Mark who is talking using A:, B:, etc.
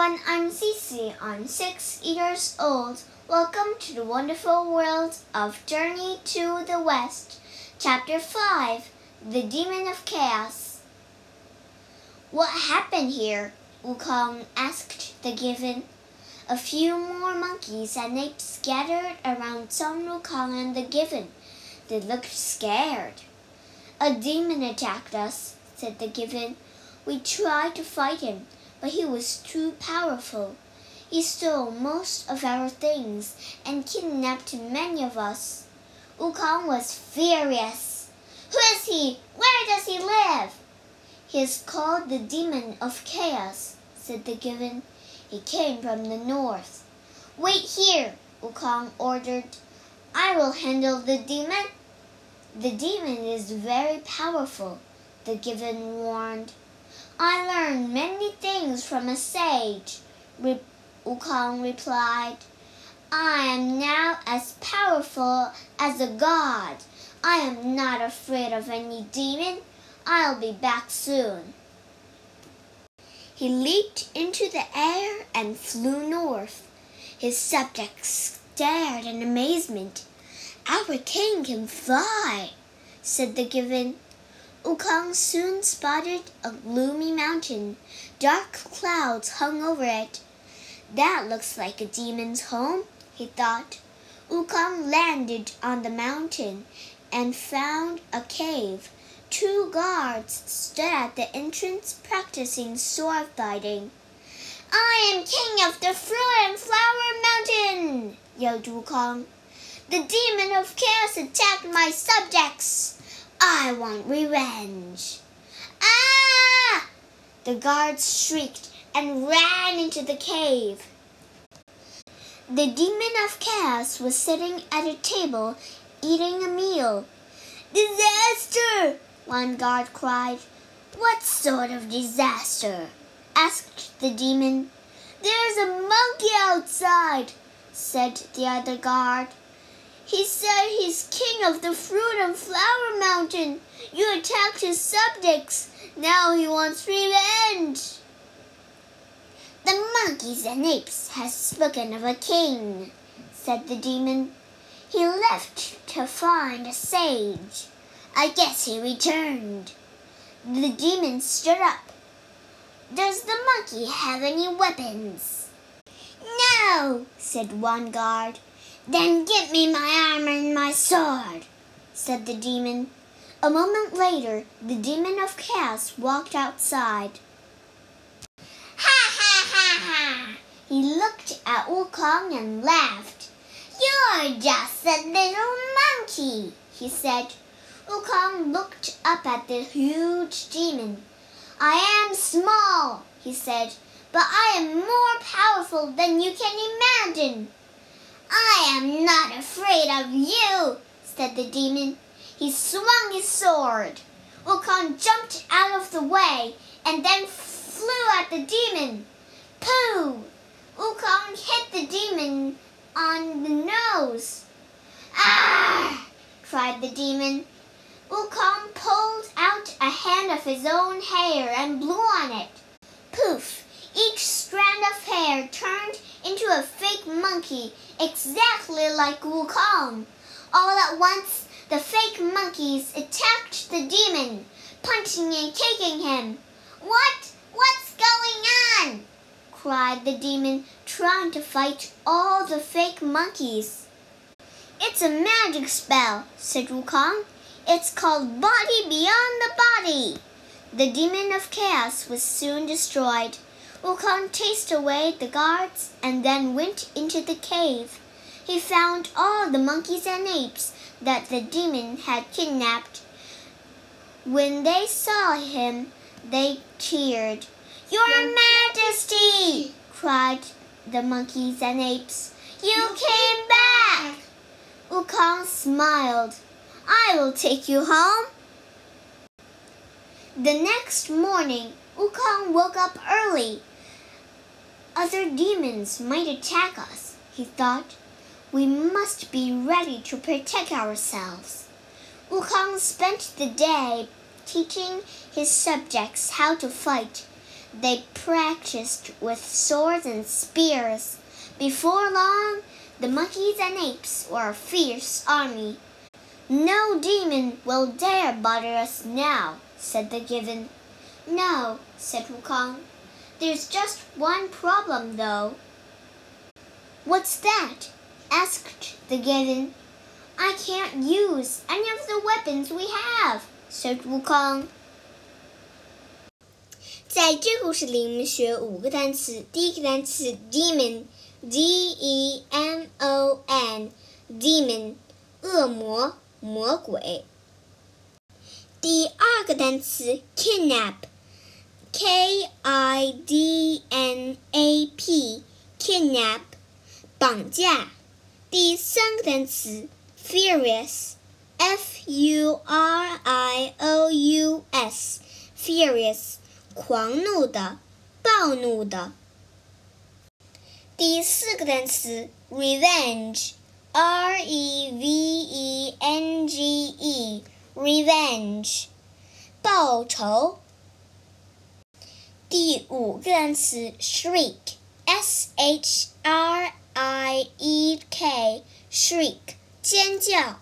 A: everyone, I'm Cece. I'm six years old. Welcome to the wonderful world of Journey to the West. Chapter 5 The Demon of Chaos. What happened here? Wukong asked the gibbon. A few more monkeys and apes gathered around Sun Wukong and the gibbon. They looked scared. A demon attacked us, said the gibbon. We tried to fight him but he was too powerful. He stole most of our things and kidnapped many of us. Wukong was furious. Who is he? Where does he live? He is called the Demon of Chaos, said the Gibbon. He came from the north. Wait here, Wukong ordered. I will handle the demon. The demon is very powerful, the Gibbon warned. I learned many from a sage, Wukong replied. I am now as powerful as a god. I am not afraid of any demon. I'll be back soon. He leaped into the air and flew north. His subjects stared in amazement. Our king can fly, said the gibbon. Wukong soon spotted a gloomy mountain. Dark clouds hung over it. That looks like a demon's home, he thought. Wukong landed on the mountain and found a cave. Two guards stood at the entrance practicing sword fighting. I am king of the fruit and flower mountain, yelled Wukong. The demon of chaos attacked my subjects. I want revenge. Ah! The guards shrieked and ran into the cave. The demon of chaos was sitting at a table eating a meal. Disaster! One guard cried. What sort of disaster? asked the demon. There's a monkey outside, said the other guard. He said he's king of the fruit and flower mountain. You attacked his subjects. Now he wants revenge. The monkeys and apes has spoken of a king, said the demon. He left to find a sage. I guess he returned. The demon stood up. Does the monkey have any weapons? No, said one guard. Then give me my armor and my sword, said the demon. A moment later, the demon of chaos walked outside. Ha ha ha ha! He looked at Wukong and laughed. You're just a little monkey, he said. Wukong looked up at the huge demon. I am small, he said, but I am more powerful than you can imagine. I am not afraid of you, said the demon. He swung his sword. Wukong jumped out of the way and then flew at the demon. Pooh! Wukong hit the demon on the nose. Ah! cried the demon. Wukong pulled out a hand of his own hair and blew on it. Poof! Each strand of hair turned into a fake monkey exactly like Wukong. All at once, the fake monkeys attacked the demon, punching and kicking him. What? What's going on? cried the demon, trying to fight all the fake monkeys. It's a magic spell, said Wukong. It's called Body Beyond the Body. The demon of chaos was soon destroyed. Wukong chased away the guards and then went into the cave. He found all the monkeys and apes that the demon had kidnapped. When they saw him, they cheered. Your, Majesty! cried the monkeys and apes. You, you came back! Wukong smiled. I will take you home. The next morning, Wukong woke up early other demons might attack us, he thought. We must be ready to protect ourselves. Wukong spent the day teaching his subjects how to fight. They practiced with swords and spears. Before long, the monkeys and apes were a fierce army. No demon will dare bother us now, said the gibbon. No, said Wukong. There's just one problem, though. What's that? asked the Gibbon. I can't use any of the weapons we have, said Wukong. 在这个故事里，我们学五个单词。第一个单词 demon，d e m o n，demon，恶魔、魔鬼。第二个单词 kidnap。kidnap，kidnap，绑架。第三个单词 furious，f u r i o u s，furious。狂怒的，暴怒的。第四个单词，revenge，r e v e n g e，revenge，报仇。第五个单词，shriek，s h r i e k，shriek，尖叫。